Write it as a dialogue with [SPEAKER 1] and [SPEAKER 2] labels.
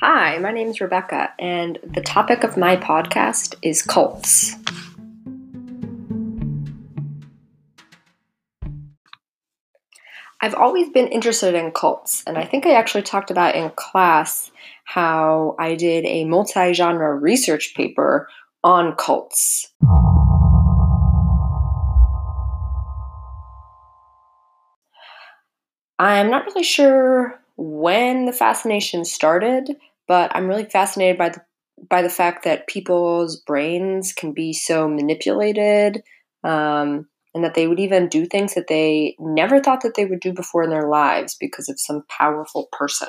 [SPEAKER 1] Hi, my name is Rebecca, and the topic of my podcast is cults. I've always been interested in cults, and I think I actually talked about in class how I did a multi genre research paper on cults. I'm not really sure when the fascination started, but I'm really fascinated by the by the fact that people's brains can be so manipulated, um, and that they would even do things that they never thought that they would do before in their lives because of some powerful person.